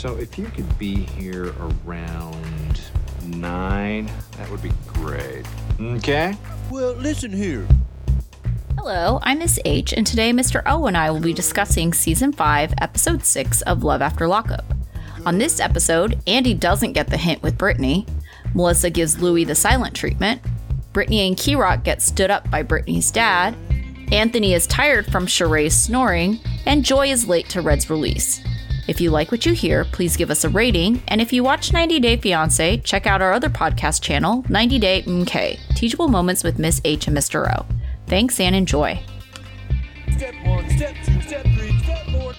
So if you could be here around nine, that would be great. Okay? Well, listen here. Hello, I'm Miss H, and today Mr. O and I will be discussing Season 5, Episode 6 of Love After Lockup. On this episode, Andy doesn't get the hint with Brittany, Melissa gives Louis the silent treatment, Brittany and Kerok get stood up by Brittany's dad, Anthony is tired from Sheree's snoring, and Joy is late to Red's release. If you like what you hear, please give us a rating, and if you watch 90 Day Fiancé, check out our other podcast channel, 90 Day Mmkay, Teachable Moments with Miss H and Mr. O. Thanks and enjoy. Step one, step two, step three, step four.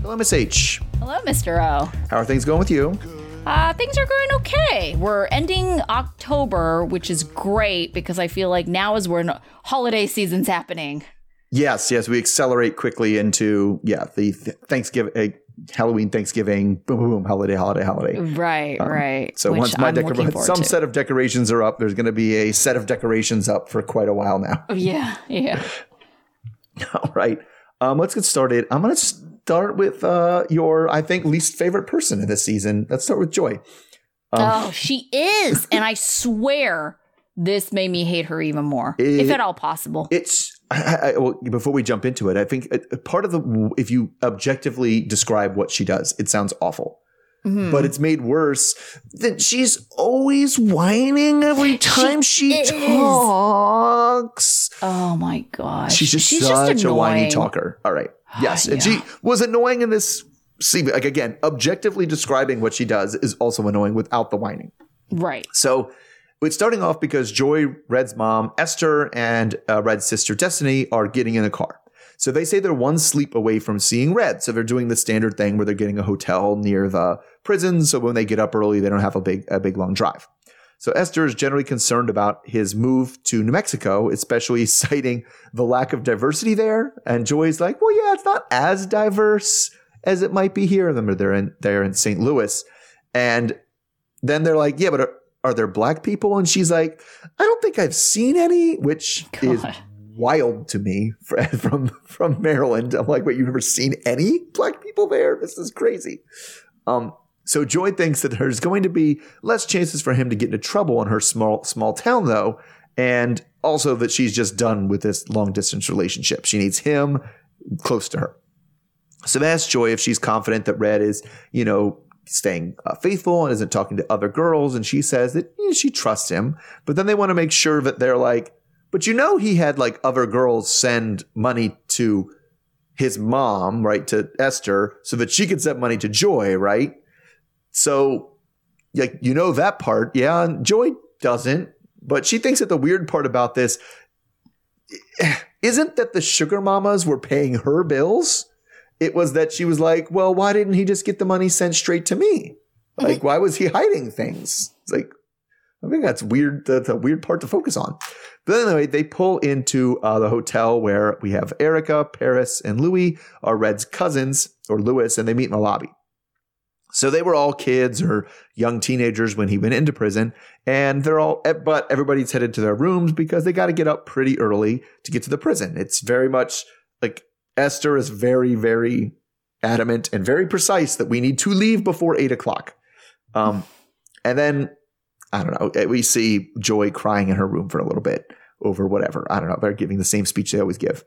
Hello, Miss H. Hello, Mr. O. How are things going with you? Uh, things are going okay. We're ending October, which is great because I feel like now is when holiday season's happening. Yes, yes. We accelerate quickly into yeah the th- Thanksgiving, uh, Halloween, Thanksgiving, boom, boom, boom, holiday, holiday, holiday. Right, right. Um, So which once my I'm looking decor- forward some to. set of decorations are up, there's going to be a set of decorations up for quite a while now. Yeah, yeah. All right, um, let's get started. I'm going to start with uh, your, I think, least favorite person in this season. Let's start with Joy. oh, she is. And I swear this made me hate her even more, if at all possible. It's I, I, well, before we jump into it, I think uh, part of the if you objectively describe what she does, it sounds awful. Mhm. But it's made worse that she's always whining every time she, is. talks. oh my gosh. She's just She's such just a whiny talker. All right. Yes. And she was annoying in this scene. Like again, objectively describing what she does is also annoying without the whining. Right. So it's starting off because Joy, Red's mom, Esther, and uh, Red's sister Destiny are getting in a car. So they say they're one sleep away from seeing Red. So they're doing the standard thing where they're getting a hotel near the prison. So when they get up early, they don't have a big, a big long drive. So Esther is generally concerned about his move to New Mexico, especially citing the lack of diversity there. And Joy's like, well, yeah, it's not as diverse as it might be here. Remember, they're in, they're in St. Louis. And then they're like, yeah, but are, there black people? And she's like, I don't think I've seen any, which is wild to me from from Maryland. I'm like, wait, you've never seen any black people there? This is crazy. Um, so Joy thinks that there's going to be less chances for him to get into trouble in her small small town, though, and also that she's just done with this long distance relationship. She needs him close to her. So they ask Joy if she's confident that Red is, you know, staying uh, faithful and isn't talking to other girls, and she says that you know, she trusts him. But then they want to make sure that they're like, but you know, he had like other girls send money to his mom, right, to Esther, so that she could send money to Joy, right? So, like, you know that part, yeah. And Joy doesn't, but she thinks that the weird part about this isn't that the sugar mamas were paying her bills. It was that she was like, well, why didn't he just get the money sent straight to me? Like, why was he hiding things? It's like, I think that's weird. That's a weird part to focus on. But anyway, they pull into uh, the hotel where we have Erica, Paris, and Louis are Red's cousins, or Louis, and they meet in the lobby. So they were all kids or young teenagers when he went into prison, and they're all, but everybody's headed to their rooms because they got to get up pretty early to get to the prison. It's very much like Esther is very, very adamant and very precise that we need to leave before eight o'clock. Um, and then I don't know. We see Joy crying in her room for a little bit over whatever. I don't know. They're giving the same speech they always give.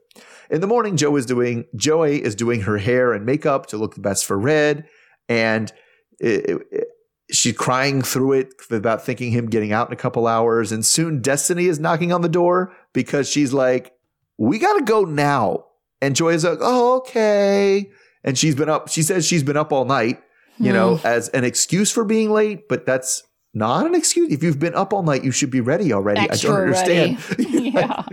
In the morning, Joe is doing Joy is doing her hair and makeup to look the best for Red, and it, it- it- she's crying through it about thinking him getting out in a couple hours. And soon, Destiny is knocking on the door because she's like, "We got to go now." And Joy is like, "Oh, okay." And she's been up. She says she's been up all night, you know, hmm. as an excuse for being late, but that's not an excuse. If you've been up all night, you should be ready already. I don't understand. yeah.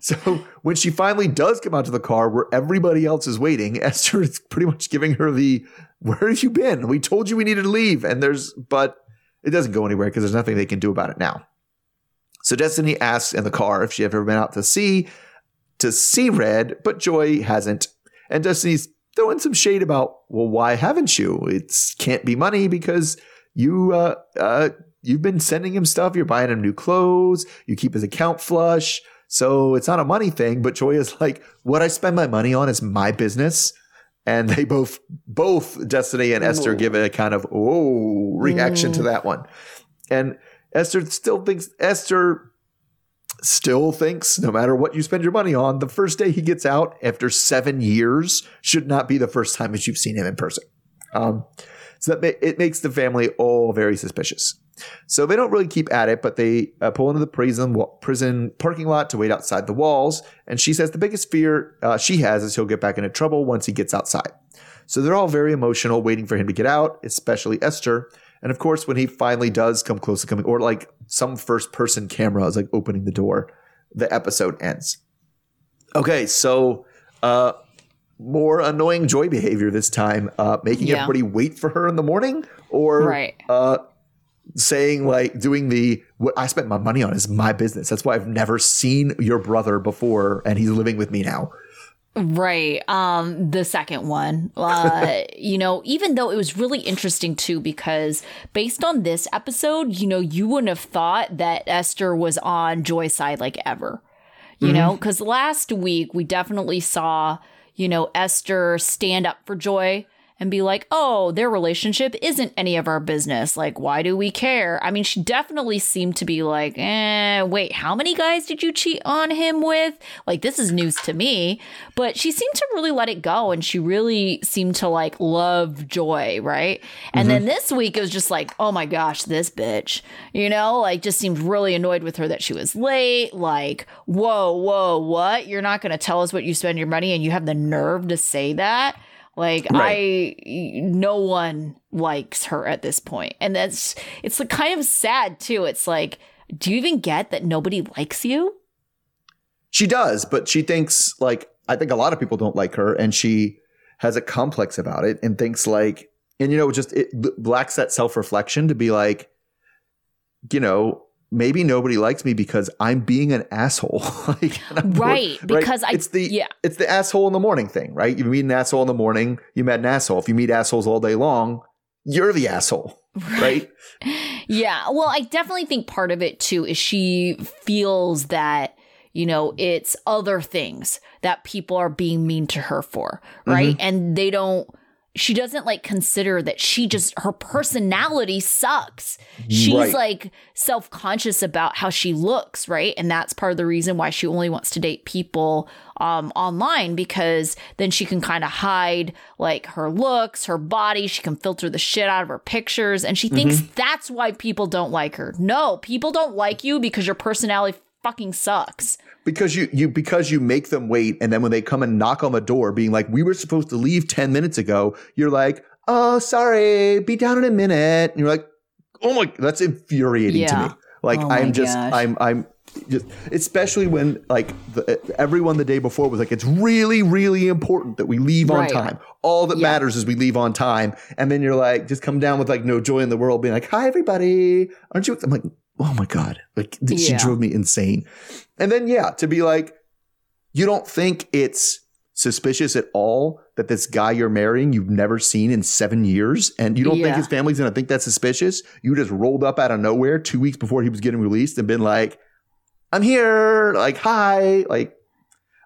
So when she finally does come out to the car where everybody else is waiting, Esther is pretty much giving her the where have you been? We told you we needed to leave. And there's but it doesn't go anywhere because there's nothing they can do about it now. So Destiny asks in the car if she ever been out to sea to see Red, but Joy hasn't. And Destiny's throwing some shade about, well, why haven't you? It can't be money because you uh uh you've been sending him stuff, you're buying him new clothes, you keep his account flush. So it's not a money thing, but Joy is like, what I spend my money on is my business. and they both both Destiny and Esther give a kind of oh reaction to that one. And Esther still thinks Esther still thinks no matter what you spend your money on, the first day he gets out after seven years should not be the first time that you've seen him in person. Um, so that ma- it makes the family all very suspicious. So they don't really keep at it, but they uh, pull into the prison prison parking lot to wait outside the walls. And she says the biggest fear uh, she has is he'll get back into trouble once he gets outside. So they're all very emotional, waiting for him to get out, especially Esther. And of course, when he finally does come close to coming, or like some first person camera is like opening the door, the episode ends. Okay, so uh, more annoying joy behavior this time, uh, making Yeah. everybody wait for her in the morning, or Right. uh, saying like doing the what I spent my money on is my business. That's why I've never seen your brother before, and he's living with me now. Right. Um, the second one. Uh, you know, even though it was really interesting too, because based on this episode, you know, you wouldn't have thought that Esther was on Joy's side like ever. You know, because last week we definitely saw, you know, Esther stand up for Joy and be like, oh, their relationship isn't any of our business. Like, why do we care? I mean, she definitely seemed to be like, eh, wait, how many guys did you cheat on him with? Like, this is news to me. But she seemed to really let it go and she really seemed to like love Joy, right? And then this week it was just like, oh my gosh, this bitch, you know, like just seemed really annoyed with her that she was late. Like, whoa, whoa, what? You're not going to tell us what you spend your money and you have the nerve to say that? Like I, no one likes her at this point, and that's it's like kind of sad too. It's like, do you even get that nobody likes you? She does, but she thinks like I think a lot of people don't like her, and she has a complex about it and thinks like, and you know, just it lacks that self reflection to be like, you know, maybe nobody likes me because I'm being an asshole. like, Right, because I- it's the yeah. it's the asshole in the morning thing, right? You meet an asshole in the morning, you met an asshole. If you meet assholes all day long, you're the asshole, right? Yeah. Well, I definitely think part of it too is she feels that, you know, it's other things that people are being mean to her for, right? Mm-hmm. And they don't, she doesn't like consider that she just, her personality sucks. She's Right. like self conscious about how she looks, right? And that's part of the reason why she only wants to date people um, online because then she can kind of hide like her looks, her body. She can filter the shit out of her pictures. And she thinks that's why people don't like her. No, people don't like you because your personality fucking sucks. because you you because you make them wait and then when they come and knock on the door being like we were supposed to leave 10 minutes ago you're like oh sorry be down in a minute and you're like oh my that's infuriating to me like Oh i'm just gosh. i'm i'm just especially when like the, everyone the day before was like it's really really important that we leave Right. on time all that Yeah. matters is we leave on time and then you're like just come down with like no joy in the world being like hi everybody aren't you i'm like oh my god. Like th- she drove me insane. And then yeah to be like you don't think it's suspicious at all that this guy you're marrying you've never seen in seven years and you don't think his family's gonna think that's suspicious? You just rolled up out of nowhere two weeks before he was getting released and been like i'm here like hi like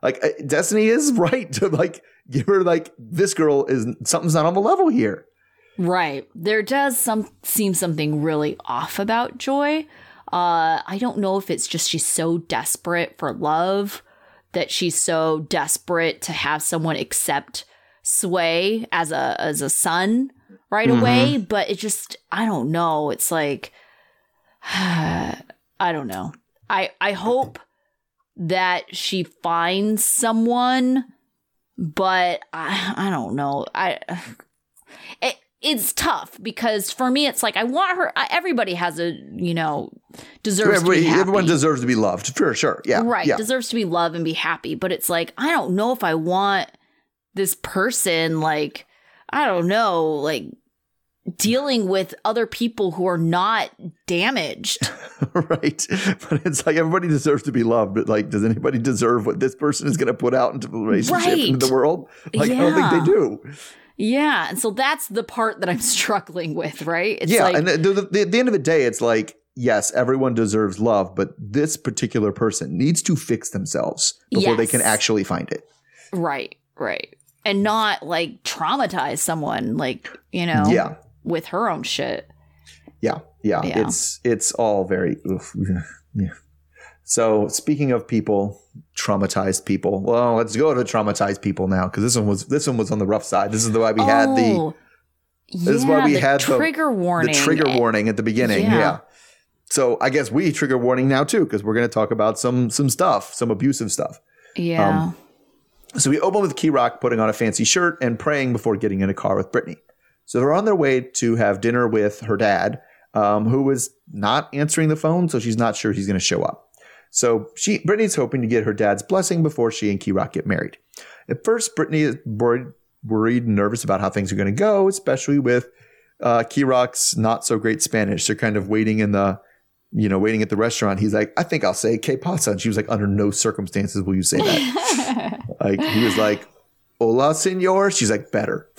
like uh, destiny is right to like give her like this girl is something's not on the level here. Right. There does some seem something really off about Joy. Uh I don't know if it's just she's so desperate for love that she's so desperate to have someone accept Sway as a as a son right away, but it just I don't know. It's like I don't know. I I hope that she finds someone but I I don't know. I it's tough because for me it's like I want her everybody has a you know deserves everybody, to be happy. everyone deserves to be loved for sure yeah right yeah. deserves to be loved and be happy but it's like I don't know if I want this person like I don't know like dealing with other people who are not damaged. Right but it's like everybody deserves to be loved but like does anybody deserve what this person is going to put out into the relationship Right. into the world? Like i don't think they do yeah and so that's the part that I'm struggling with right it's yeah like and the, the, the, at the end of the day it's like yes everyone deserves love but this particular person needs to fix themselves before they can actually find it right right and not like traumatize someone like you know Yeah. with her own shit Yeah, yeah, Yeah. It's it's all very oof, yeah. So speaking of people, traumatized people. Well, let's go to traumatized people now because this one was this one was on the rough side. This is the why we had the Oh, this is why we the had the- trigger the warning The trigger warning at the beginning. Yeah. Yeah. So I guess we trigger warning now too because we're going to talk about some some stuff, some abusive stuff. yeah Um, So we open with Kerok putting on a fancy shirt and praying before getting in a car with Brittany. So they're on their way to have dinner with her dad, um, who was not answering the phone, so she's not sure he's going to show up. So she Brittany's hoping to get her dad's blessing before she and Kerok get married. At first, Brittany is worried, worried and nervous about how things are going to go, especially with uh, Kerok's not so great Spanish. They're kind of waiting in the, you know, waiting at the restaurant. He's like, I think I'll say que pasa. And she was like, under no circumstances will you say that. Like he was like, "Hola, senor." She's like, "Better."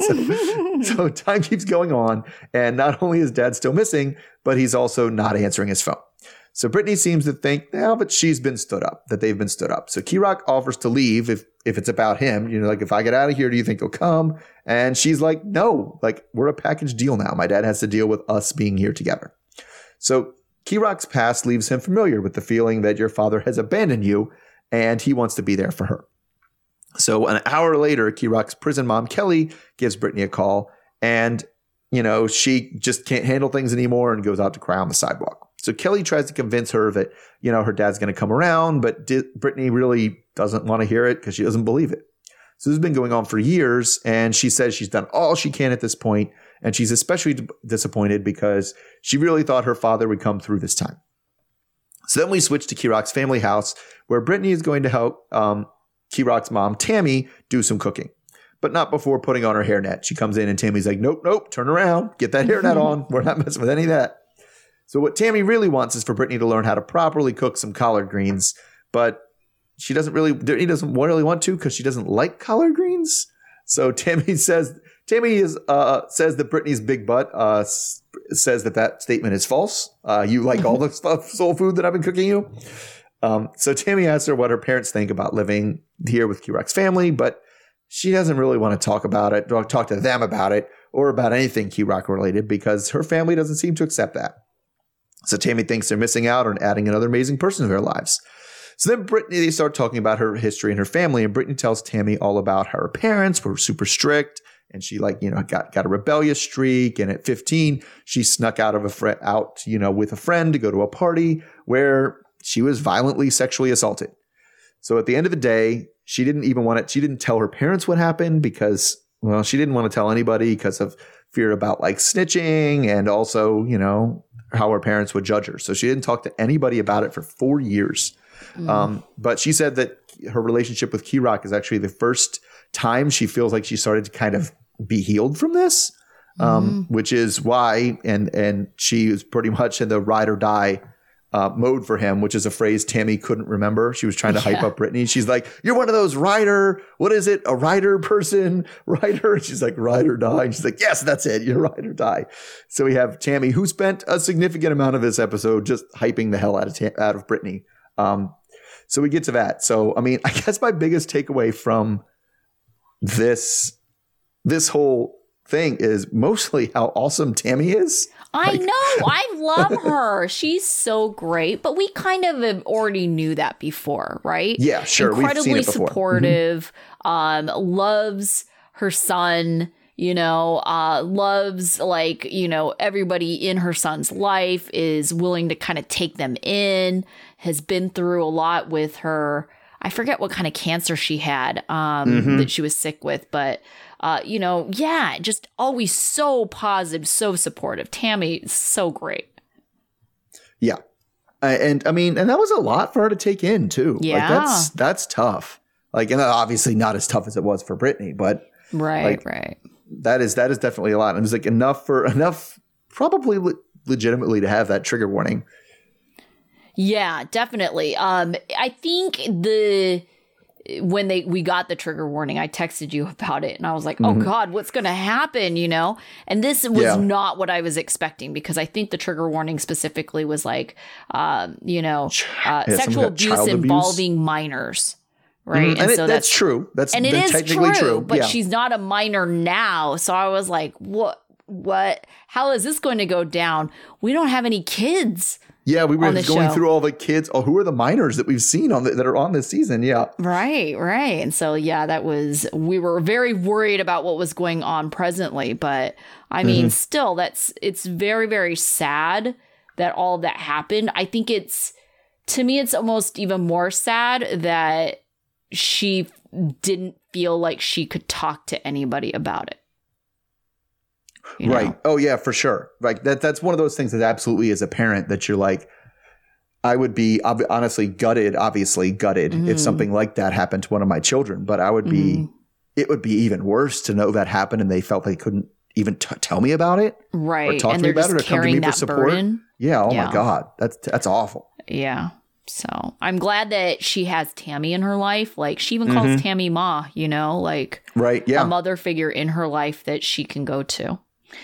So, so time keeps going on, and not only is Dad still missing, but he's also not answering his phone. So Brittany seems to think now that she's been stood up, that they've been stood up. So Rock offers to leave if if it's about him. You know, like if I get out of here, do you think he'll come? And she's like, "No, like we're a package deal now. My dad has to deal with us being here together." So Rock's past leaves him familiar with the feeling that your father has abandoned you and he wants to be there for her. So an hour later, Rock's prison mom, Kelly, gives Brittany a call and, you know, she just can't handle things anymore and goes out to cry on the sidewalk. So Kelly tries to convince her that, you know, her dad's going to come around, but Di- Brittany really doesn't want to hear it because she doesn't believe it. So this has been going on for years, and she says she's done all she can at this point, and she's especially d- disappointed because she really thought her father would come through this time. So then we switch to Kerok's family house, where Brittany is going to help um, Kerok's mom, Tammy, do some cooking, but not before putting on her hairnet. She comes in, and Tammy's like, "Nope, nope, turn around, get that hairnet on. We're not messing with any of that." So what Tammy really wants is for Brittany to learn how to properly cook some collard greens, but she doesn't really Brittany doesn't really want to because she doesn't like collard greens. So Tammy says Tammy is uh, says that Brittany's big butt uh, says that that statement is false. Uh, you like all the stuff soul food that I've been cooking you. Um, so Tammy asks her what her parents think about living here with Kerok's family, but she doesn't really want to talk about it, talk to them about it, or about anything Kerok related because her family doesn't seem to accept that. So Tammy thinks they're missing out on adding another amazing person to their lives. So then Brittany, they start talking about her history and her family, and Brittany tells Tammy all about how her parents were super strict, and she like you know got got a rebellious streak, and at 15 she snuck out of a fr- out you know with a friend to go to a party where she was violently sexually assaulted. So at the end of the day, she didn't even want it. She didn't tell her parents what happened because well, she didn't want to tell anybody because of fear about like snitching and also you know how her parents would judge her. So she didn't talk to anybody about it for four years. Um, but she said that her relationship with Kerok is actually the first time she feels like she started to kind of be healed from this, um, which is why, and and she is pretty much in the ride or die uh, mode for him, which is a phrase Tammy couldn't remember. She was trying to hype up Brittany. She's like, "You're one of those rider. What is it? A rider person? Rider?" She's like, "Ride or die." And she's like, "Yes, that's it. You're ride or die." So we have Tammy, who spent a significant amount of this episode just hyping the hell out of Ta- out of Brittany. Um, so we get to that. So I mean, I guess my biggest takeaway from this this whole thing is mostly how awesome Tammy is. I know. I love her. She's so great. But we kind of have already knew that before, right? Yeah, sure. Incredibly seen it before. Mm-hmm. supportive. Um, loves her son. You know, uh, loves like you know everybody in her son's life is willing to kind of take them in. Has been through a lot with her. I forget what kind of cancer she had um, Mm-hmm. that she was sick with, but uh, you know, yeah, just always so positive, so supportive. Tammy so great. Yeah. Uh, and I mean, and that was a lot for her to take in too. Yeah. Like that's that's tough. Like, and obviously not as tough as it was for Brittany, but Right, Like- right. that is that is definitely a lot. And it was like enough for enough, probably le- legitimately to have that trigger warning. Yeah, definitely. Um, I think the when they we got the trigger warning, I texted you about it, and I was like, "Oh God, what's going to happen?" You know. And this was Yeah. not what I was expecting because I think the trigger warning specifically was like, um, you know, uh, Yeah, sexual abuse child abuse. involving minors. right? Mhm. And, it, that's, true. That's, and it is technically true, true. but yeah. she's not a minor now. So I was like, what? What? How is this going to go down? We don't have any kids, yeah, we were going show. through all the kids. Oh, who are the minors that we've seen on the, that are on this season? Yeah. right? Right. And so yeah, that was we were very worried about what was going on presently, but I mean, mm-hmm. still, that's it's very very sad that all that happened. I think it's to me, it's almost even more sad that she didn't feel like she could talk to anybody about it. You know? Right. Oh yeah, for sure. Like that that's one of those things that absolutely is a parent that you're like I would be ob- honestly gutted, obviously gutted Mhm. if something like that happened to one of my children, but I would be Mhm. it would be even worse to know that happened and they felt they couldn't even t- tell me about it. right talk to and me they're about it or come to carrying me for that support. burden Yeah, oh Yeah. my god. That's that's awful. yeah so i'm glad that she has tammy in her life like she even calls Mhm. tammy ma you know like Right? Yeah. a mother figure in her life that she can go to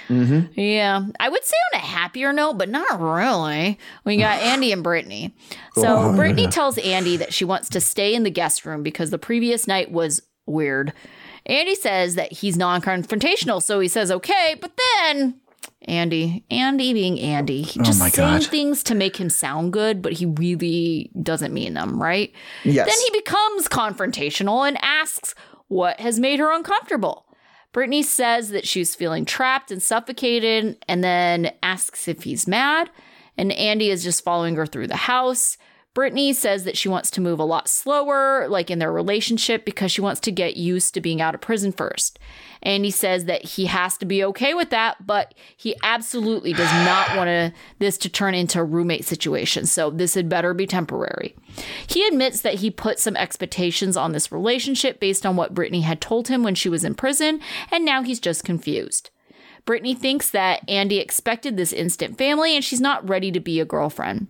Mhm. yeah i would say on a happier note but not really we got andy and brittany so Oh, brittany yeah. tells andy that she wants to stay in the guest room because the previous night was weird andy says that he's non-confrontational so he says okay but then Andy, Andy being Andy, he just Oh saying things to make him sound good, but he really doesn't mean them, right? Yes. Then he becomes confrontational and asks what has made her uncomfortable. Brittany says that she's feeling trapped and suffocated and then asks if he's mad. And Andy is just following her through the house. Brittany says that she wants to move a lot slower, like in their relationship, because she wants to get used to being out of prison first. Andy says that he has to be okay with that, but he absolutely does not want to, this to turn into a roommate situation. So this had better be temporary. He admits that he put some expectations on this relationship based on what Brittany had told him when she was in prison, and now he's just confused. Brittany thinks that Andy expected this instant family and she's not ready to be a girlfriend.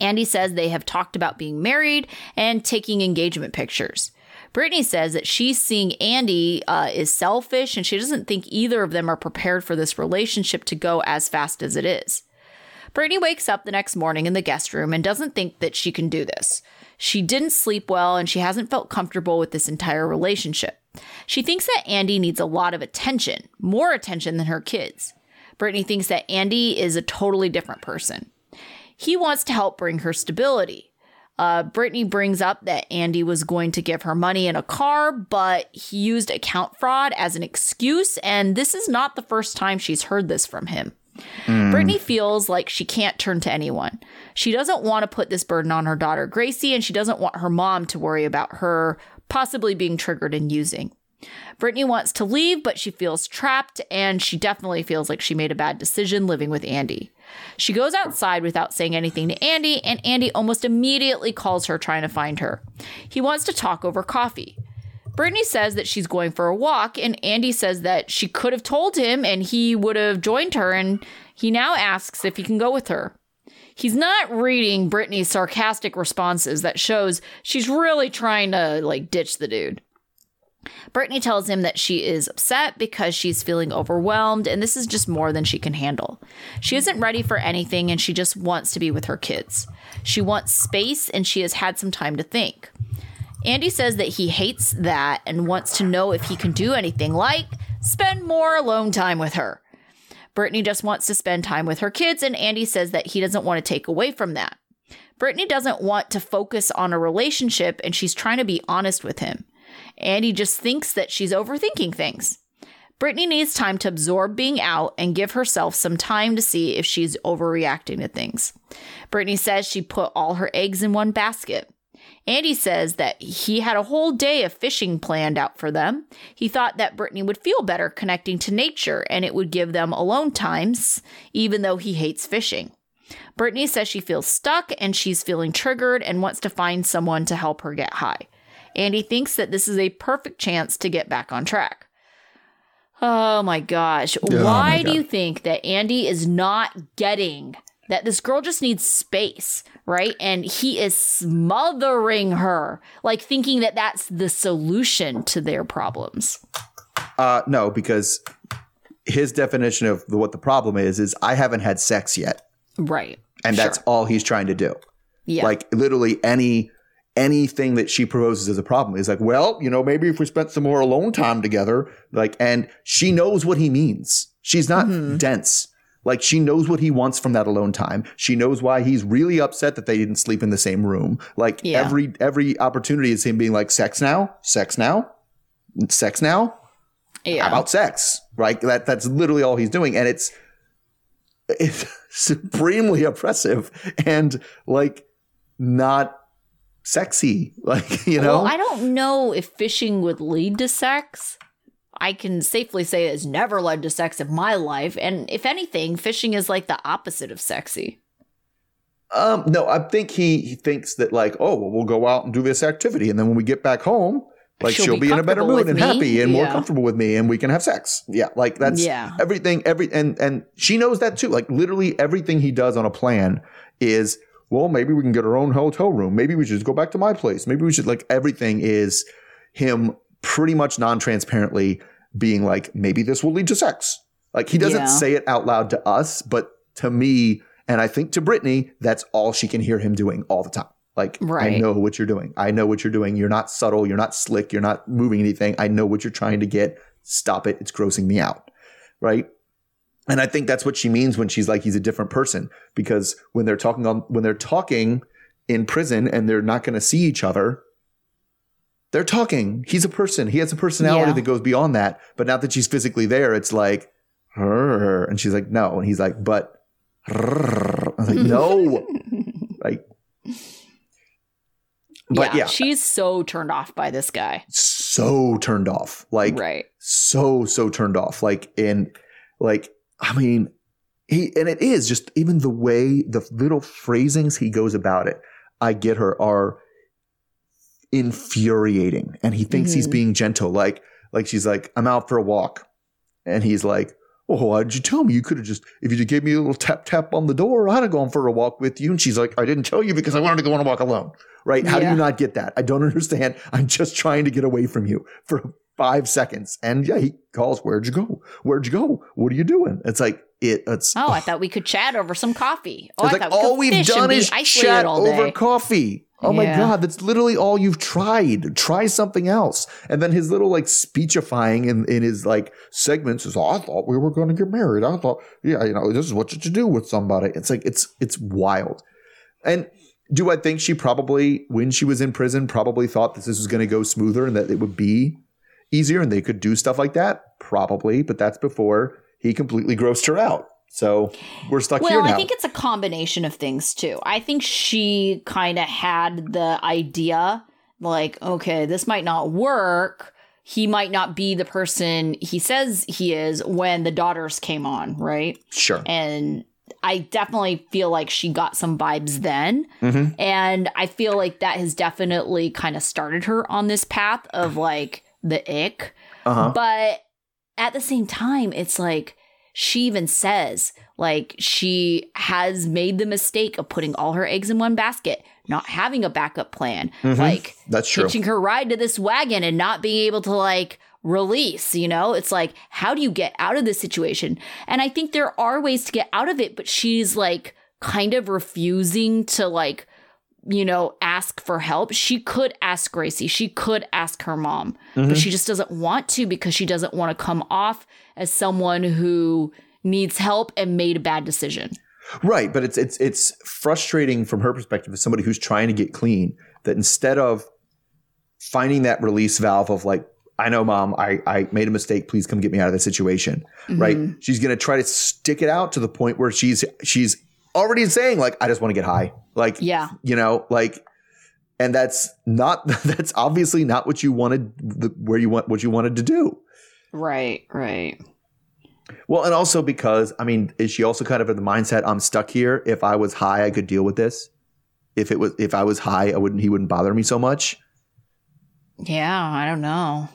Andy says they have talked about being married and taking engagement pictures. Brittany says that she's seeing Andy uh, is selfish and she doesn't think either of them are prepared for this relationship to go as fast as it is. Brittany wakes up the next morning in the guest room and doesn't think that she can do this. She didn't sleep well and she hasn't felt comfortable with this entire relationship. She thinks that Andy needs a lot of attention, more attention than her kids. Brittany thinks that Andy is a totally different person. He wants to help bring her stability. Uh, Brittany brings up that Andy was going to give her money in a car, but he used account fraud as an excuse, and this is not the first time she's heard this from him. Brittany feels like she can't turn to anyone. She doesn't want to put this burden on her daughter Gracie, and she doesn't want her mom to worry about her possibly being triggered and using. Brittany wants to leave, but she feels trapped, and she definitely feels like she made a bad decision living with Andy. She goes outside without saying anything to Andy, and Andy almost immediately calls her trying to find her. He wants to talk over coffee. Brittany says that she's going for a walk, and Andy says that she could have told him and he would have joined her, and he now asks if he can go with her. He's not reading Brittany's sarcastic responses that shows she's really trying to like ditch the dude. Brittany tells him that she is upset because she's feeling overwhelmed and this is just more than she can handle. She isn't ready for anything and she just wants to be with her kids. She wants space and she has had some time to think. Andy says that he hates that and wants to know if he can do anything like spend more alone time with her. Brittany just wants to spend time with her kids, and Andy says that he doesn't want to take away from that. Brittany doesn't want to focus on a relationship, and she's trying to be honest with him. Andy just thinks that she's overthinking things. Brittany needs time to absorb being out and give herself some time to see if she's overreacting to things. Brittany says she put all her eggs in one basket. Andy says that he had a whole day of fishing planned out for them. He thought that Brittany would feel better connecting to nature and it would give them alone times, even though he hates fishing. Brittany says she feels stuck and she's feeling triggered and wants to find someone to help her get high. Andy thinks that this is a perfect chance to get back on track. Oh my gosh. my Why do you think that Andy is not getting that this girl just needs space, right? And he is smothering her, like thinking that that's the solution to their problems. Uh, no, because his definition of what the problem is is I haven't had sex yet, Right. and that's all he's trying to do. Yeah. Like literally any anything that she proposes as a problem is like, well, you know, maybe if we spent some more alone time together, like, and she knows what he means. She's not mm-hmm. dense. Like she knows what he wants from that alone time. She knows why he's really upset that they didn't sleep in the same room. Like Yeah. every every opportunity is him being like, sex now, sex now, sex now. Yeah. How about sex? Right? That that's literally all he's doing, and it's it's supremely oppressive and like not sexy. Like you know, Well, I don't know if fishing would lead to sex. I can safely say it's never led to sex in my life. And if anything, fishing is like the opposite of sexy. Um, no, I think he, he thinks that like, oh, well, we'll go out and do this activity, and then when we get back home, like she'll, She'll be, be in a better mood and me. happy and more comfortable with me, and we can have sex. Yeah, like that's Yeah. everything. Every and and she knows that too. Like literally everything he does on a plan is, well, maybe we can get our own hotel room. Maybe we should just go back to my place. Maybe we should like everything is him pretty much non-transparently being like, maybe this will lead to sex. Like he doesn't Yeah. say it out loud to us, but to me, and I think to Brittany, that's all she can hear him doing all the time. Like, I know what you're doing. I know what you're doing. You're not subtle. You're not slick. You're not moving anything. I know what you're trying to get. Stop it. It's grossing me out. Right. And I think that's what she means when she's like, he's a different person. Because when they're talking on, when they're talking in prison and they're not going to see each other, they're talking. He's a person. He has a personality Yeah. that goes beyond that. But now that she's physically there, it's like, her. And she's like, no. And he's like, but, I was like, no. like, but yeah, She's so turned off by this guy. so turned off. Like, right. so so turned off like and like i mean he and it is just even the way the little phrasings he goes about it i get her are infuriating. And he thinks he's Mhm. being gentle. Like like she's like i'm out for a walk. And he's like well why did you tell me? You could have just if you just gave me a little tap tap on the door i'd have gone for a walk with you. And she's like i didn't tell you because i wanted to go on a walk alone. Right? How do you not get that? I don't understand. I'm just trying to get away from you for five seconds. And yeah, he calls, Where'd you go? Where'd you go? What are you doing? It's like, it, it's, Oh, I thought we could chat over some coffee. Oh, it's I like thought we all could we've done is isolated chat all over coffee. Oh my God, that's literally all you've tried. Try something else. And then his little like speechifying in, in his like segments is, oh, I thought we were going to get married. I thought, yeah, you know, this is what you do with somebody. It's like, it's, it's wild. And do I think she probably, when she was in prison, probably thought that this was going to go smoother and that it would be easier and they could do stuff like that? Probably, but that's before he completely grossed her out. So we're stuck here Well. I think it's a combination of things too. I think she kind of had the idea like, okay, this might not work. He might not be the person he says he is when the daughters came on, right? sure. And I definitely feel like she got some vibes then. Mhm. And I feel like that has definitely kind of started her on this path of like the ick. Uh-huh. But at the same time, it's like she even says, like, she has made the mistake of putting all her eggs in one basket, not having a backup plan, like Mm-hmm. That's true. hitching her ride to this wagon and not being able to like release, you know? It's like, how do you get out of this situation? And I think there are ways to get out of it, but she's like kind of refusing to like you know, ask for help. She could ask Gracie. She could ask her mom, Mm-hmm. but she just doesn't want to because she doesn't want to come off as someone who needs help and made a bad decision. Right, but it's it's it's frustrating from her perspective as somebody who's trying to get clean that instead of finding that release valve of like I know mom I I made a mistake please come get me out of this situation right Mm-hmm. she's going to try to stick it out to the point where she's she's already saying like I just want to get high like Yeah. you know like and that's not that's obviously not what you wanted the, where you want what you wanted to do Right, right. Well, and also because I mean, is she also kind of in the mindset I'm stuck here? If I was high, I could deal with this. If it was if I was high, I wouldn't he wouldn't bother me so much. Yeah, I don't know.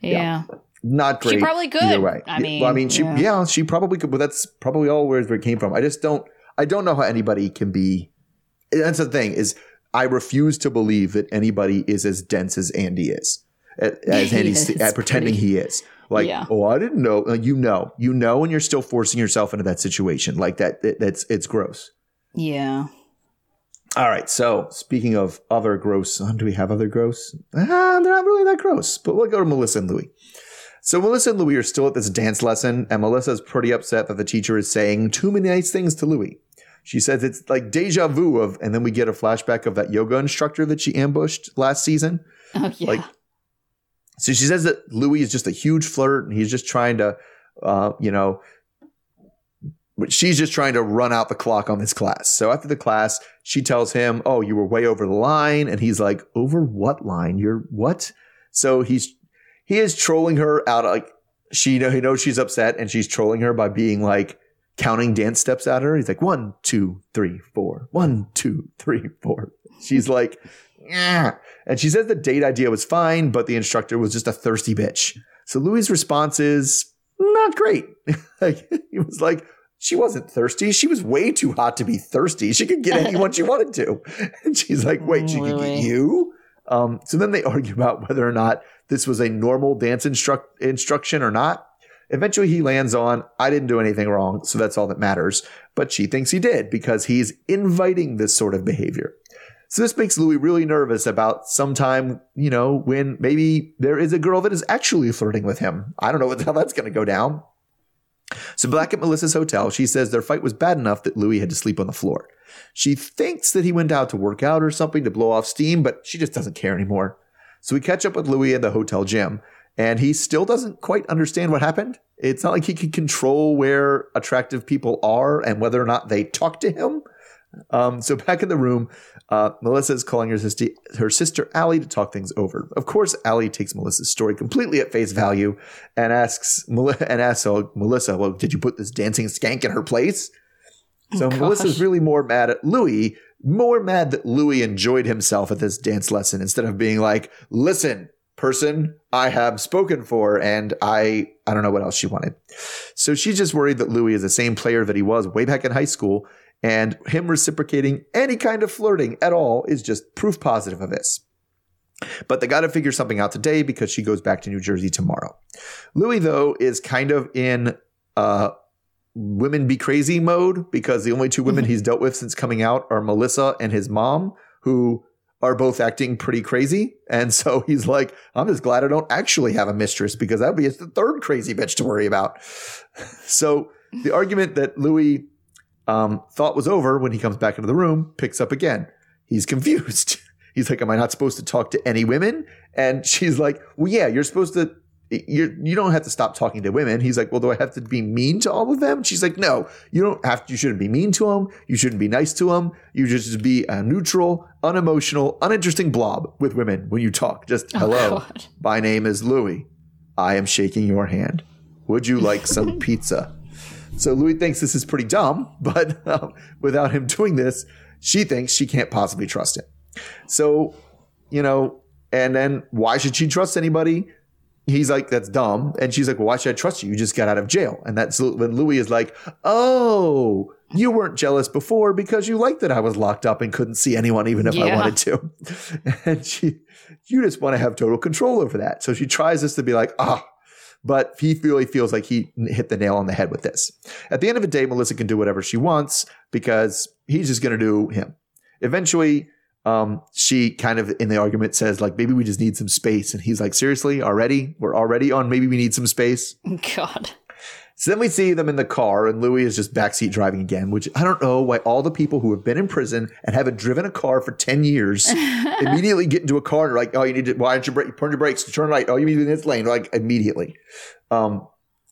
Yeah. Not great. She probably could. Either way. I mean, well, I mean, she yeah. yeah. she probably could, but that's probably all where it came from. I just don't. I don't know how anybody can be. That's the thing is, I refuse to believe that anybody is as dense as Andy is, as He Andy's is at pretending pretty- he is. Like, Yeah. oh, I didn't know. Like, you know, you know, and you're still forcing yourself into that situation. Like that. that- that's it's gross. Yeah. All right. So speaking of other gross, do we have other gross? Ah, they're not really that gross, but we'll go to Melissa and Louis. So Melissa and Louis are still at this dance lesson, and Melissa is pretty upset that the teacher is saying too many nice things to Louis. She says it's like deja vu of, and then we get a flashback of that yoga instructor that she ambushed last season. Oh yeah. Like, So she says that Louis is just a huge flirt and he's just trying to, uh, you know, she's just trying to run out the clock on this class. So after the class, she tells him, "Oh, you were way over the line," and he's like, "Over what line? You're what?" So he's he is trolling her out. Like she know he knows she's upset, and she's trolling her by being like counting dance steps at her. He's like one, two, three, four. One, two, three, four. She's like, yeah. And she says the date idea was fine, but the instructor was just a thirsty bitch. So Louis' response is not great. like he was like, she wasn't thirsty. She was way too hot to be thirsty. She could get anyone she wanted to. And she's like, wait, she could get you? Um, so then they argue about whether or not this was a normal dance instruct instruction or not. Eventually he lands on, I didn't do anything wrong, so that's all that matters. But she thinks he did because he's inviting this sort of behavior. So this makes Louis really nervous about sometime, you know, when maybe there is a girl that is actually flirting with him. I don't know how that's going to go down. So back at Melissa's hotel, she says their fight was bad enough that Louis had to sleep on the floor. She thinks that he went out to work out or something to blow off steam, but she just doesn't care anymore. So we catch up with Louis at the hotel gym, and he still doesn't quite understand what happened. It's not like he can control where attractive people are and whether or not they talk to him. Um, so back in the room, uh, Melissa is calling her sister, her sister Allie to talk things over. Of course, Allie takes Melissa's story completely at face value and asks and asks oh, Melissa, "Well, did you put this dancing skank in her place?" So Oh, Melissa's really more mad at Louis, more mad that Louis enjoyed himself at this dance lesson instead of being like, "Listen, person, I have spoken for, and I I don't know what else she wanted." So she's just worried that Louis is the same player that he was way back in high school, and him reciprocating any kind of flirting at all is just proof positive of this. But they got to figure something out today because she goes back to New Jersey tomorrow. Louis, though, is kind of in uh, women be crazy mode because the only two women he's dealt with since coming out are Melissa and his mom, who are both acting pretty crazy. And so he's like, I'm just glad I don't actually have a mistress because that would be the third crazy bitch to worry about. So the argument that Louis um, thought was over when he comes back into the room picks up again. He's confused. He's like, "Am I not supposed to talk to any women?" And she's like, "Well, yeah, you're supposed to. You're, you don't have to stop talking to women." He's like, "Well, do I have to be mean to all of them?" She's like, "No, you don't have. To, you shouldn't be mean to them. You shouldn't be nice to them. You just be a neutral, unemotional, uninteresting blob with women when you talk. Just hello, God. my name is Louis. I am shaking your hand. Would you like some pizza?" So Louis thinks this is pretty dumb, but um, without him doing this, she thinks she can't possibly trust him. So, you know, and then why should she trust anybody? He's like, that's dumb. And she's like, well, why should I trust you? You just got out of jail. And that's when Louis is like, oh, you weren't jealous before because you liked that I was locked up and couldn't see anyone even if I wanted to. And she, you just want to have total control over that. So she tries this to be like, ah, but he really feels like he hit the nail on the head with this. At the end of the day, Melissa can do whatever she wants because he's just going to do him. Eventually, um, she kind of in the argument says like, maybe we just need some space. And he's like, seriously, already? We're already on maybe we need some space. God. So then we see them in the car, and Louis is just backseat driving again, which I don't know why all the people who have been in prison and haven't driven a car for 10 years immediately get into a car and are like, oh, you need to, why don't you brake, turn your brakes, turn right, oh, you need to be in this lane, like immediately. Um,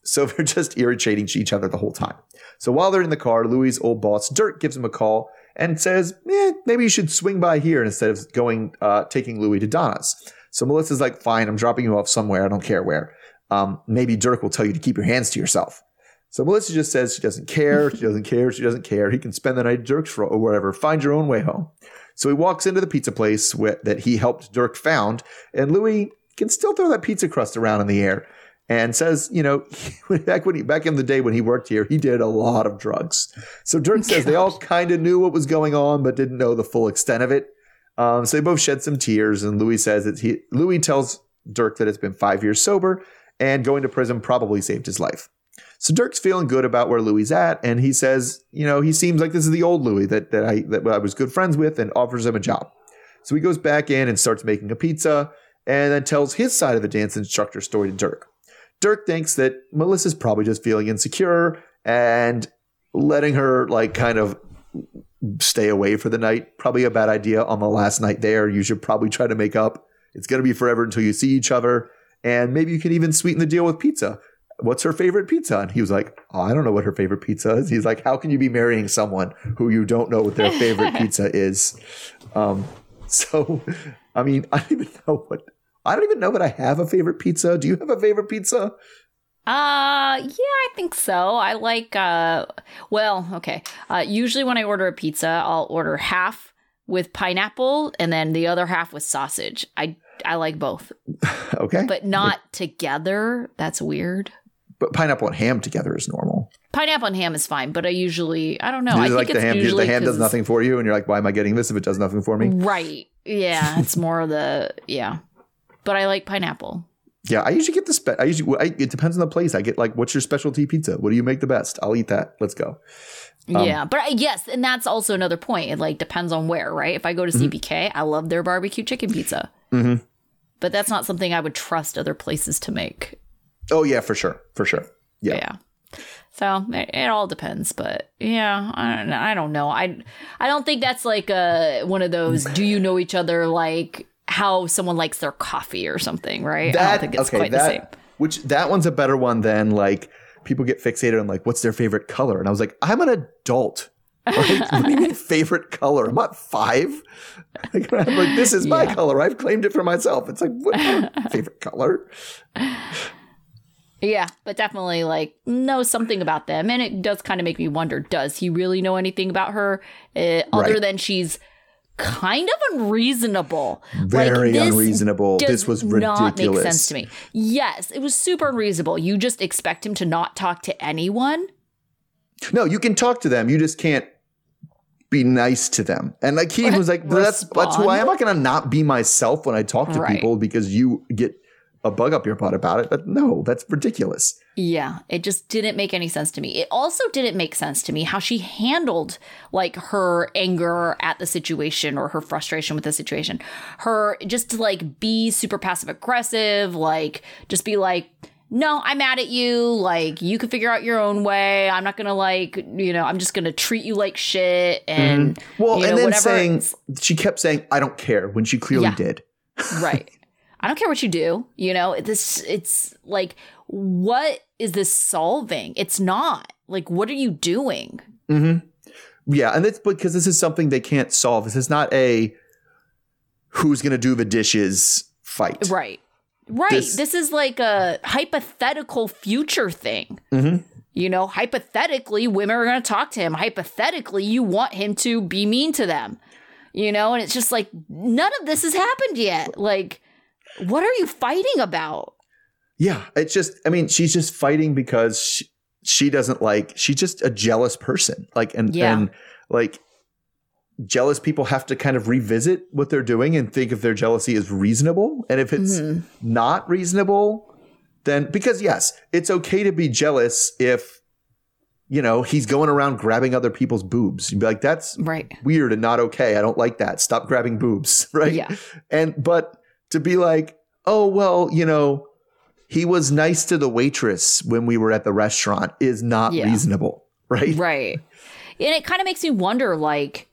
so they're just irritating each other the whole time. So while they're in the car, Louis' old boss, Dirk, gives him a call and says, eh, maybe you should swing by here instead of going, uh, taking Louis to Donna's. So Melissa's like, fine, I'm dropping you off somewhere. I don't care where. Um, maybe Dirk will tell you to keep your hands to yourself. So Melissa just says she doesn't care. She doesn't care. She doesn't care. He can spend the night at Dirk's or whatever. Find your own way home. So he walks into the pizza place that he helped Dirk found, and Louis can still throw that pizza crust around in the air and says, you know, back when he, back in the day when he worked here, he did a lot of drugs. So Dirk says they all kind of knew what was going on, but didn't know the full extent of it. Um, so they both shed some tears, and Louis says that he Louis tells Dirk that it's been five years sober and going to prison probably saved his life. So Dirk's feeling good about where Louis at, and he says, you know, he seems like this is the old Louis that that I that I was good friends with, and offers him a job. So he goes back in and starts making a pizza, and then tells his side of the dance instructor story to Dirk. Dirk thinks that Melissa's probably just feeling insecure and letting her like kind of stay away for the night. Probably a bad idea on the last night there. You should probably try to make up. It's going to be forever until you see each other. And maybe you can even sweeten the deal with pizza. What's her favorite pizza? And he was like, oh, I don't know what her favorite pizza is. He's like, How can you be marrying someone who you don't know what their favorite pizza is? Um, so, I mean, I don't even know what. I don't even know that I have a favorite pizza. Do you have a favorite pizza? Uh, yeah, I think so. I like, uh, well, okay. Uh, usually when I order a pizza, I'll order half with pineapple and then the other half with sausage. I, I like both, Okay. but not together. That's weird. But pineapple and ham together is normal. Pineapple and ham is fine, but I usually, I don't know. I think like the ham? usually The ham does nothing for you, and you're like, why am I getting this if it does nothing for me? Right. Yeah, it's more of the, yeah. But I like pineapple. Yeah, I usually get the spe- I usually I, it depends on the place. I get like, what's your specialty pizza? What do you make the best? I'll eat that. Let's go. Um, yeah, but I, yes, and that's also another point. It like depends on where, right? If I go to Mm-hmm. CPK, I love their barbecue chicken pizza. Mhm. But that's not something I would trust other places to make. Oh yeah, for sure, for sure. Yeah. Yeah. So it, it all depends, but yeah, I don't, know- I don't know. I I don't think that's like uh one of those. Do you know each other like how someone likes their coffee or something, right? I don't think it's okay. quite the same. Which that one's a better one than like people get fixated on like what's their favorite color, and I was like, I'm an adult. Like, what do you mean favorite color? I'm not five. Like, I'm like this is my Yeah. color. I've claimed it for myself. It's like what favorite color? Yeah, but definitely like know something about them, and it does kind of make me wonder: Does he really know anything about her, uh, other Right. than she's kind of unreasonable? Very this unreasonable. This was not make sense to me. Yes, it was super unreasonable. You just expect him to not talk to anyone. No, you can talk to them. You just can't be nice to them. And like he was like, that's that's am. I'm not gonna not be myself when I talk to Right. people because you get a bug up your butt about it. But no, that's ridiculous. Yeah, it just didn't make any sense to me. It also didn't make sense to me how she handled like her anger at the situation or her frustration with the situation. Her just to like be super passive aggressive, like just be like, "No, I'm mad at you. Like you can figure out your own way. I'm not going to like, you know, I'm just going to treat you like shit mm-hmm. and Well, you know, and then whatever. saying she kept saying, I don't care when she clearly Yeah. did. right. I don't care what you do. You know, this it's like what is this solving? It's not. Like what are you doing? Yeah, and that's because this is something they can't solve. This is not a who's gonna do the dishes fight. Right. Right. This- This, is like a hypothetical future thing. Mm-hmm. You know, hypothetically, women are going to talk to him. Hypothetically, you want him to be mean to them. You know, and it's just like none of this has happened yet. Like, what are you fighting about? Yeah, it's just. I mean, she's just fighting because she, she doesn't like. She's just a jealous person. Like, and Yeah. and like jealous people have to kind of revisit what they're doing and think if their jealousy is reasonable, and if it's Mhm. not reasonable, then because yes, it's okay to be jealous if you know he's going around grabbing other people's boobs. You'd be like, that's Right. weird and not okay. I don't like that. Stop grabbing boobs, right? Yeah. And but to be like, oh well, you know, he was nice to the waitress when we were at the restaurant is not Yeah. reasonable, right? Right. And it kind of makes me wonder like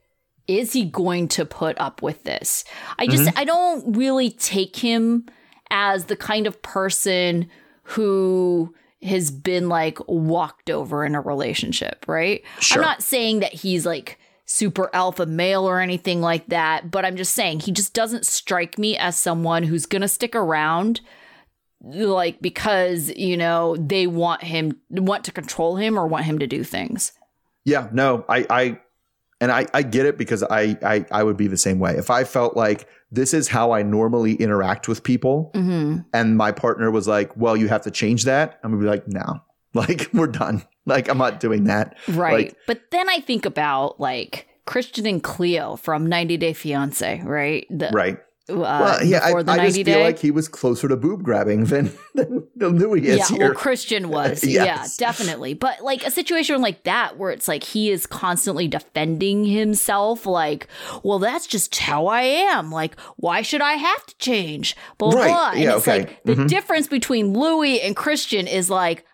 is he going to put up with this? I just Mm-hmm. I don't really take him as the kind of person who has been like walked over in a relationship, right? Sure. I'm not saying that he's like super alpha male or anything like that, but I'm just saying he just doesn't strike me as someone who's going to stick around like because, you know, they want him want to control him or want him to do things. Yeah, no, I, I, and I, I get it because I, I, I would be the same way. If I felt like this is how I normally interact with people, Mhm. and my partner was like, "Well, you have to change that," I'm gonna be like, "No, like we're done. Like I'm not doing that." Right. Like- but then I think about like Christian and Cleo from 90 Day Fiance, right? The, Right. Uh, well, yeah, I, I 90 just day. feel like he was closer to boob grabbing than than, than Louis is yeah, here. well, Christian was. Yes. Yeah, definitely. But like a situation like that where it's like he is constantly defending himself, like, well, that's just how I am. Like, why should I have to change? Blah, Right. blah. And Yeah, it's okay. like the Mhm. difference between Louis and Christian is like,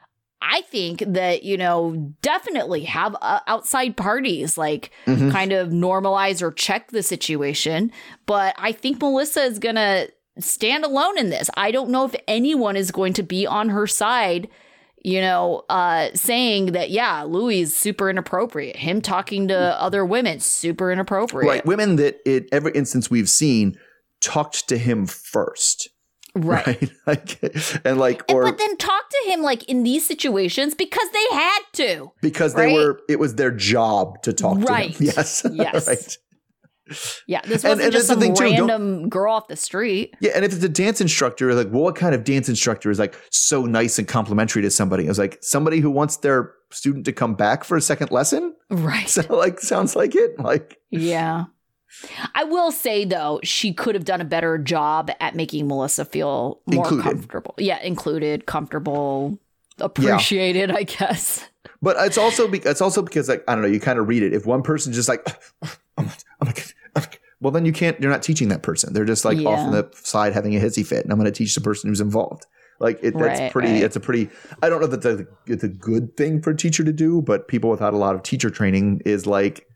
I think that, you know, definitely have uh, outside parties, like Mhm. kind of normalize or check the situation. But I think Melissa is going to stand alone in this. I don't know if anyone is going to be on her side, you know, uh, saying that, yeah, Louis is super inappropriate. Him talking to other women, super inappropriate. Right, women that in every instance we've seen talked to him first, Right. right? like, and like, And- or but then talk to him like in these situations because they had to. because they were, it was their job to talk Right. to him. Yes, Yes. right. Yeah, this And- wasn't and just that's the some thing, too. Random girl off the street. Yeah, and if it's a dance instructor, like, well, what kind of dance instructor is like so nice and complimentary to somebody? I was like, somebody who wants their student to come back for a second lesson. Right. So, like, sounds like it. Like, Yeah. I will say though, she could have done a better job at making Melissa feel more Included. comfortable. Yeah, included, comfortable, appreciated, I guess. but it's also because it's also because like I don't know, you kind of read it. If one person's just like, oh my, oh my God, oh my God," well, then you can't. You're not teaching that person. They're just like off on the side having a hissy fit, and I'm going to teach the person who's involved. Like it, that's Right, pretty. right. It's a pretty. I don't know that it's a good thing for a teacher to do, but people without a lot of teacher training is like,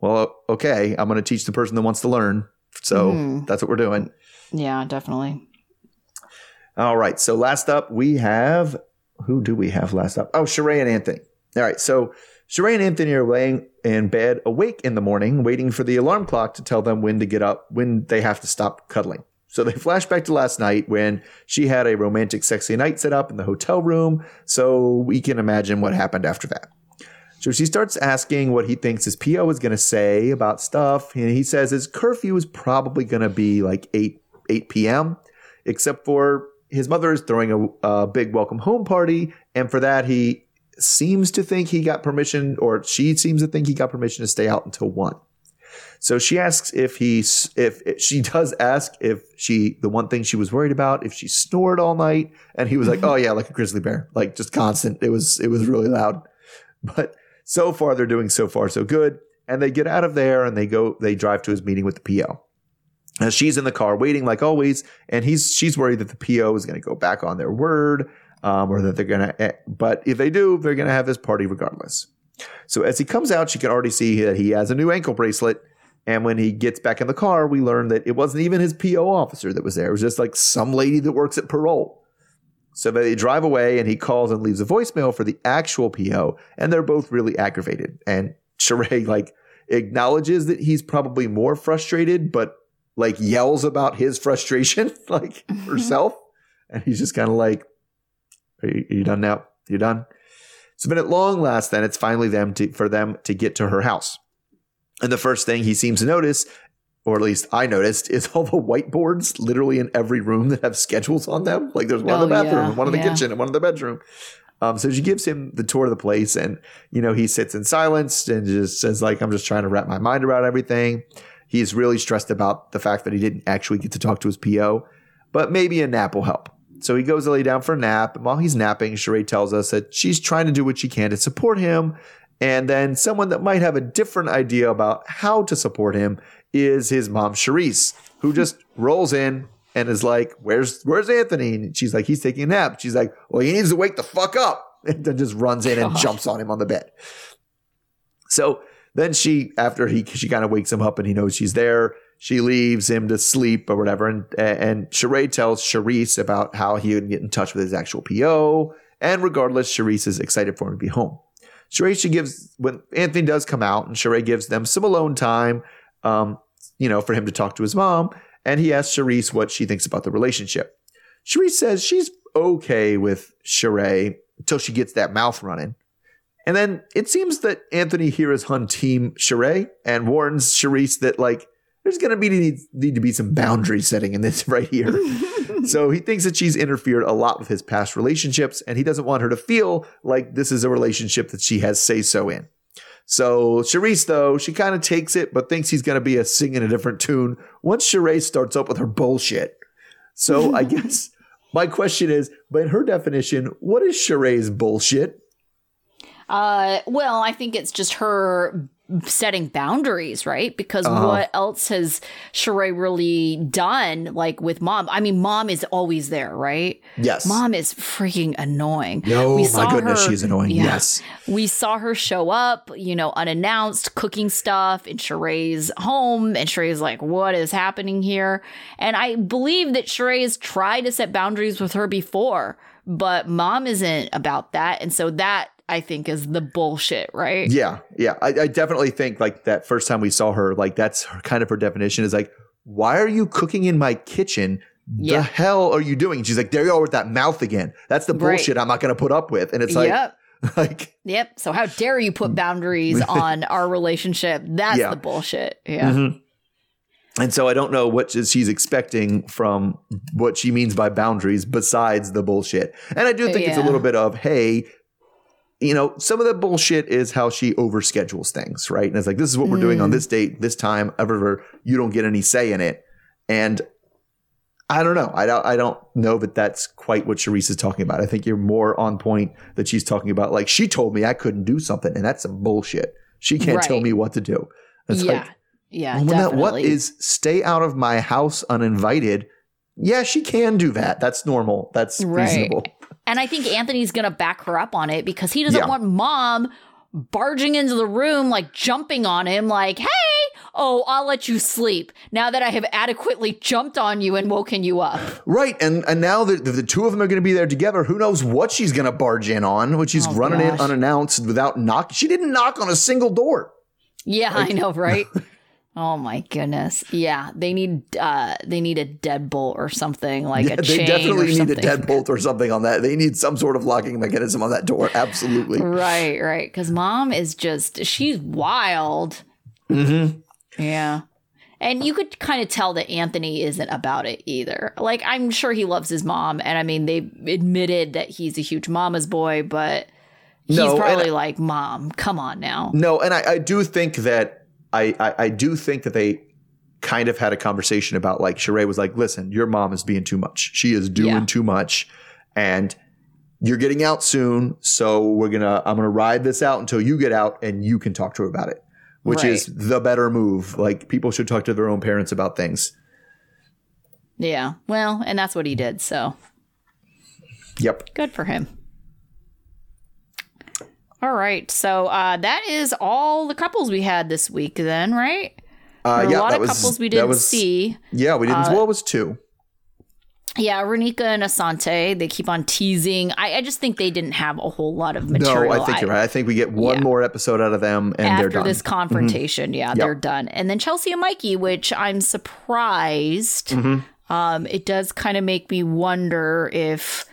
well, okay, I'm going to teach the person that wants to learn. So Mhm. that's what we're doing. Yeah, definitely. All right. So last up, we have who do we have last up? Oh, Sheree and Anthony. All right. So Sheree and Anthony are laying in bed, awake in the morning, waiting for the alarm clock to tell them when to get up, when they have to stop cuddling. So they flash back to last night when she had a romantic, sexy night set up in the hotel room. So we can imagine what happened after that. So she starts asking what he thinks his PO is going to say about stuff. And he says his curfew is probably going to be like 8, 8 p.m., except for his mother is throwing a, a big welcome home party. And for that, he seems to think he got permission, or she seems to think he got permission to stay out until 1. So she asks if he's if, if she does ask if she the one thing she was worried about if she snored all night and he was like oh yeah like a grizzly bear like just constant it was it was really loud but so far they're doing so far so good and they get out of there and they go they drive to his meeting with the PO now she's in the car waiting like always and he's she's worried that the PO is going to go back on their word um, or that they're going to but if they do they're going to have this party regardless so as he comes out she can already see that he has a new ankle bracelet and when he gets back in the car, we learn that it wasn't even his PO officer that was there. It was just like some lady that works at parole. So they drive away and he calls and leaves a voicemail for the actual PO. And they're both really aggravated. And Sheree like acknowledges that he's probably more frustrated, but like yells about his frustration, like mm-hmm. herself. And he's just kind of like, are you, are you done now? You're done? So then at long last, then it's finally them to, for them to get to her house. And the first thing he seems to notice, or at least I noticed, is all the whiteboards literally in every room that have schedules on them. Like there's one in the Oh, bathroom, yeah, one in the yeah. kitchen, and one in the bedroom. Um, so she gives him the tour of the place, and you know he sits in silence and just says like, "I'm just trying to wrap my mind around everything." He's really stressed about the fact that he didn't actually get to talk to his PO, but maybe a nap will help. So he goes to lay down for a nap, and while he's napping, Sheree tells us that she's trying to do what she can to support him. And then someone that might have a different idea about how to support him is his mom, Charisse, who hmm. just rolls in and is like, "Where's Where's Anthony?" And she's like, "He's taking a nap." She's like, "Well, he needs to wake the fuck up," and then just runs in and jumps on him on the bed. So then she, after he, she kind of wakes him up and he knows she's there. She leaves him to sleep or whatever, and and Sheree tells Charisse about how he would get in touch with his actual PO. And regardless, Charisse is excited for him to be home. Sheree, she gives when Anthony does come out, and Sheree gives them some alone time, um, you know, for him to talk to his mom. And he asks Charisse what she thinks about the relationship. Charisse says she's okay with Sheree until she gets that mouth running. And then it seems that Anthony here is on team Sheree and warns Charisse that like there's going to be need, need to be some boundary setting in this right here. so he thinks that she's interfered a lot with his past relationships and he doesn't want her to feel like this is a relationship that she has say so in. So Charisse, though, she kind of takes it, but thinks he's going to be a sing in a different tune once Sheree starts up with her bullshit. So I guess my question is, but in her definition, what is Sheree's bullshit? Uh, well, I think it's just her setting boundaries, right? Because Uh-huh. what else has Sheree really done, like with mom? I mean, mom is always there, right? Yes. Mom is freaking annoying. No, We my goodness, her- she's annoying. yeah. Yes. We saw her show up, you know, unannounced, cooking stuff in Sheree's home. And Sheree's like, what is happening here? And I believe that Sheree has tried to set boundaries with her before, but mom isn't about that. And so that, I think, is the bullshit, right? Yeah, yeah. I, I definitely think like that first time we saw her, like that's her, kind of her definition is like, why are you cooking in my kitchen? Yeah. The hell are you doing? And she's like, there you are with that mouth again. That's the Right. bullshit I'm not going to put up with. And it's like, yep. like Yep. So how dare you put boundaries on our relationship? That's Yeah. the bullshit. Yeah. Mhm. And so I don't know what she's expecting from what she means by boundaries besides the bullshit. And I do think it's a little bit of, hey, you know, some of the bullshit is how she overschedules things, right? And it's like, this is what we're doing Mm. on this date, this time, ever, you don't get any say in it. And I don't know. I don't, I don't know that that's quite what Charisse is talking about. I think you're more on point that she's talking about, like, she told me I couldn't do something, and that's some bullshit. She can't tell me what to do. It's yeah. like, yeah. well, that what definitely. is stay out of my house uninvited? Yeah, she can do that. That's normal. That's Right. reasonable. And I think Anthony's going to back her up on it because he doesn't Yeah. want mom barging into the room, like jumping on him, like, hey, oh, I'll let you sleep now that I have adequately jumped on you and woken you up. Right. And and now that the, the two of them are going to be there together, who knows what she's going to barge in on when she's Oh, running gosh. in unannounced without knock. She didn't knock on a single door. Yeah, I know, right? Oh my goodness. Yeah, they need uh they need a deadbolt or something like Yeah, a they definitely need something. a deadbolt or something on that. They need some sort of locking mechanism on that door. Absolutely. Right, right. Because mom is just, she's wild. Mm-hmm. Yeah. And you could kind of tell that Anthony isn't about it either. Like, I'm sure he loves his mom. And I mean, they admitted that he's a huge mama's boy, but he's No, probably I- like, Mom, come on now. No, and I, I do think that I, I I do think that they kind of had a conversation about like Sheree was like, listen, your mom is being too much. She is doing Yeah. too much, and you're getting out soon. So we're gonna I'm gonna ride this out until you get out and you can talk to her about it, which is the better move. Like people should talk to their own parents about things. Yeah. Well, and that's what he did. So Yep. good for him. All right. So uh, that is all the couples we had this week, then, right? Uh, yeah, a lot that of was, couples we didn't was- see. Yeah, we didn't. Uh, well, it was two. Yeah, Renika and Asante, they keep on teasing. I, I just think they didn't have a whole lot of material. No. I think you're right. I think we get one Yeah. more episode out of them, and they're After done. this confrontation, yeah, they're done. And then Chelsea and Mikey, which I'm surprised. Mm-hmm. Um, it does kind of make me wonder if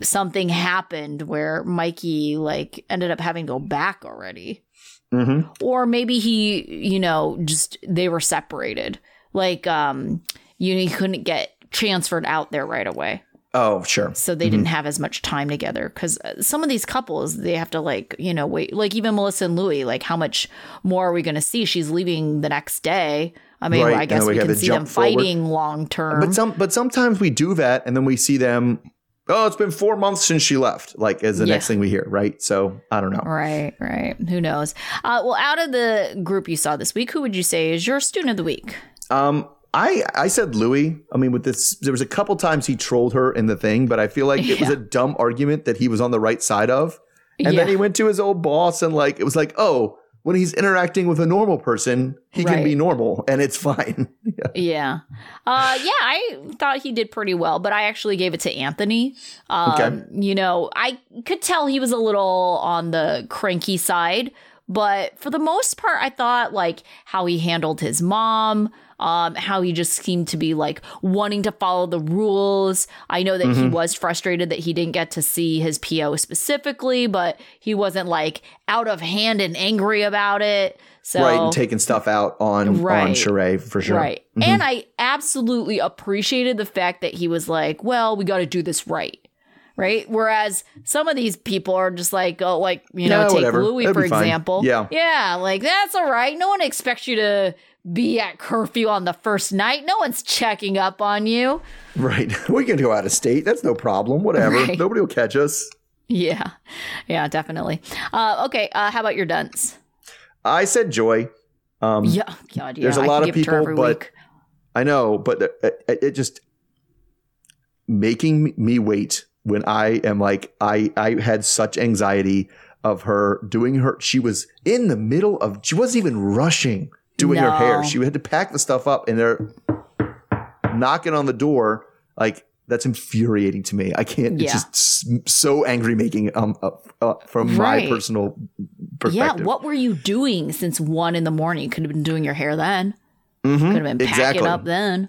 something happened where Mikey like ended up having to go back already. Mhm. Or maybe he, you know, just they were separated. Like um, you know, he couldn't get transferred out there right away Oh, sure. so they didn't have as much time together because some of these couples they have to like you know wait like even melissa and louis like how much more are we going to see she's leaving the next day i mean Right, i guess we we can see them fighting long term But some, but sometimes we do that, and then we see them. Oh, it's been four months since she left. Like is the Yeah. next thing we hear, right? So I don't know. right right who knows uh, well out of the group you saw this week who would you say is your student of the week Um, I I said Louis. I mean, with this, there was a couple times he trolled her in the thing, but I feel like it was a dumb argument that he was on the right side of, and then he went to his old boss and like it was like, oh, when he's interacting with a normal person, he can be normal and it's fine. Yeah. Yeah. Uh yeah, I thought he did pretty well, but I actually gave it to Anthony. Um Okay. you know, I could tell he was a little on the cranky side, but for the most part I thought like how he handled his mom, um how he just seemed to be like wanting to follow the rules. I know that he was frustrated that he didn't get to see his PO specifically, but he wasn't like out of hand and angry about it. So Right, and taking stuff out on on Right. Sheree for sure. Mm-hmm. Right. And I absolutely appreciated the fact that he was like, well, we got to do this right. Right? Whereas some of these people are just like, oh, like you know, Yeah, take whatever. Louis That'd for example. Yeah. yeah, like that's all right. No one expects you to be at curfew on the first night. No one's checking up on you. Right. We can go out of state. That's no problem. Whatever. Right. Nobody will catch us. Yeah, yeah, definitely. Uh, okay, uh, how about your dunce? I said joy. Um, Yeah, God, yeah. There's a I lot of give it to her people, but- week. I know, but it, it just making me wait when I am like I I had such anxiety of her doing her. She was in the middle of. She wasn't even rushing doing her hair. She had to pack the stuff up, and they're knocking on the door. Like that's infuriating to me. I can't. Yeah. It's just so angry making um uh, uh, from Right. my personal perspective. Yeah, what were you doing since one in the morning? You could have been doing your hair then. Mhm, Could have been packing exactly. up then.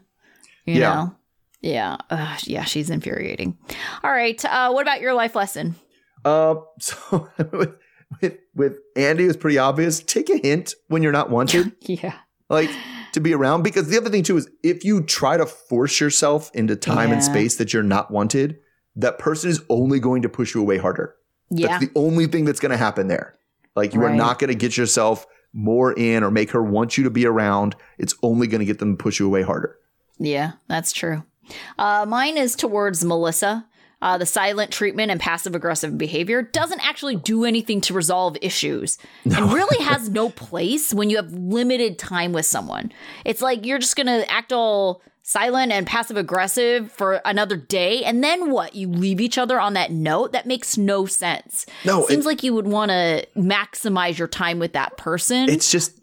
You Yeah. know? Yeah. Ugh, yeah, she's infuriating. All right. Uh, what about your life lesson? Uh, so with, with with Andy, it was pretty obvious. Take a hint when you're not wanted, Yeah. like to be around. Because the other thing too is if you try to force yourself into time and space that you're not wanted, that person is only going to push you away harder. Yeah. That's the only thing that's going to happen there. Like you are not going to get yourself more in or make her want you to be around. It's only going to get them to push you away harder. Yeah, that's true. Uh, mine is towards Melissa. Uh, the silent treatment and passive aggressive behavior doesn't actually do anything to resolve issues and really has no place when you have limited time with someone. It's like you're just going to act all silent and passive aggressive for another day. And then what? You leave each other on that note? That makes no sense. No, Seems it- like you would want to maximize your time with that person. It's just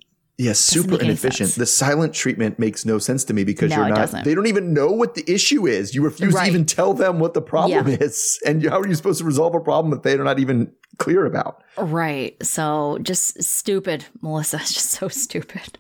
yeah, super inefficient. The silent treatment makes no sense to me because No, you're not. They don't even know what the issue is. You refuse Right. to even tell them what the problem Yeah. is, and how are you supposed to resolve a problem that they're not even clear about? Right. So just stupid, Melissa. It's just so stupid.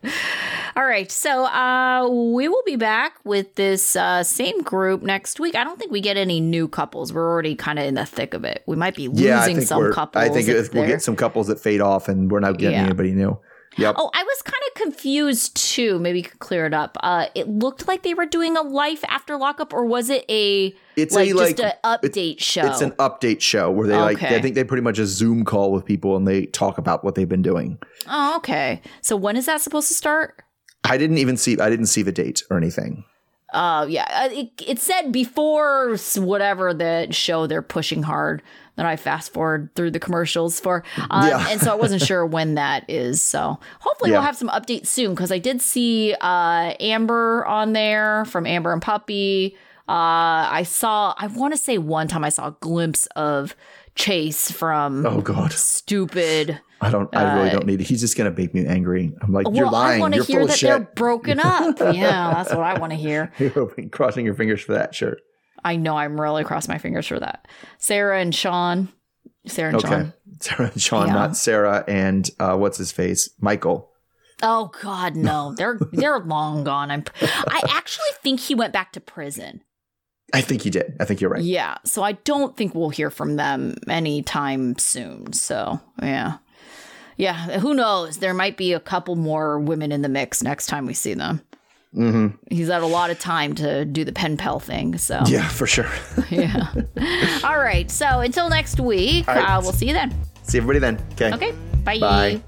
All right. So uh we will be back with this uh same group next week. I don't think we get any new couples. We're already kind of in the thick of it. We might be losing yeah, some couples. I think we'll get some couples that fade off, and we're not getting anybody new. Yep. Oh, I was kind of confused too. Maybe you could clear it up. Uh, it looked like they were doing a life after lockup, or was it a It's like a just an update show? It's an update show where they like. I think they pretty much a Zoom call with people and they talk about what they've been doing. oh, okay. So when is that supposed to start? I didn't even see. I didn't see the date or anything. Uh, yeah, uh, it, it said before whatever the show they're pushing hard that I fast forward through the commercials for. Um, Yeah. and so I wasn't sure when that is. So hopefully Yeah. we'll have some updates soon because I did see uh, Amber on there from Amber and Puppy. Uh, I saw, I want to say one time I saw a glimpse of Chase from Oh God, Stupid. I don't. I really don't need it. He's just gonna make me angry. I'm like, you're Uh, well, I lying. want to You're hear full of that shit. they're broken up. yeah, that's what I want to hear. You're crossing your fingers for that. Sure. I know I'm really cross my fingers for that. Sarah and Sean. Sarah and Okay. Sean. Sarah and Sean, Yeah. not Sarah and uh, what's his face, Michael. Oh God, no. They're they're long gone. I'm I actually think he went back to prison. I think he did. I think you're right. Yeah. So I don't think we'll hear from them anytime soon. So yeah. Yeah. Who knows? There might be a couple more women in the mix next time we see them. hmm He's had a lot of time to do the pen pal thing. So Yeah, for sure. yeah. All right. So until next week, right. uh, we'll see you then. See everybody then. Okay. Okay. Bye. Bye.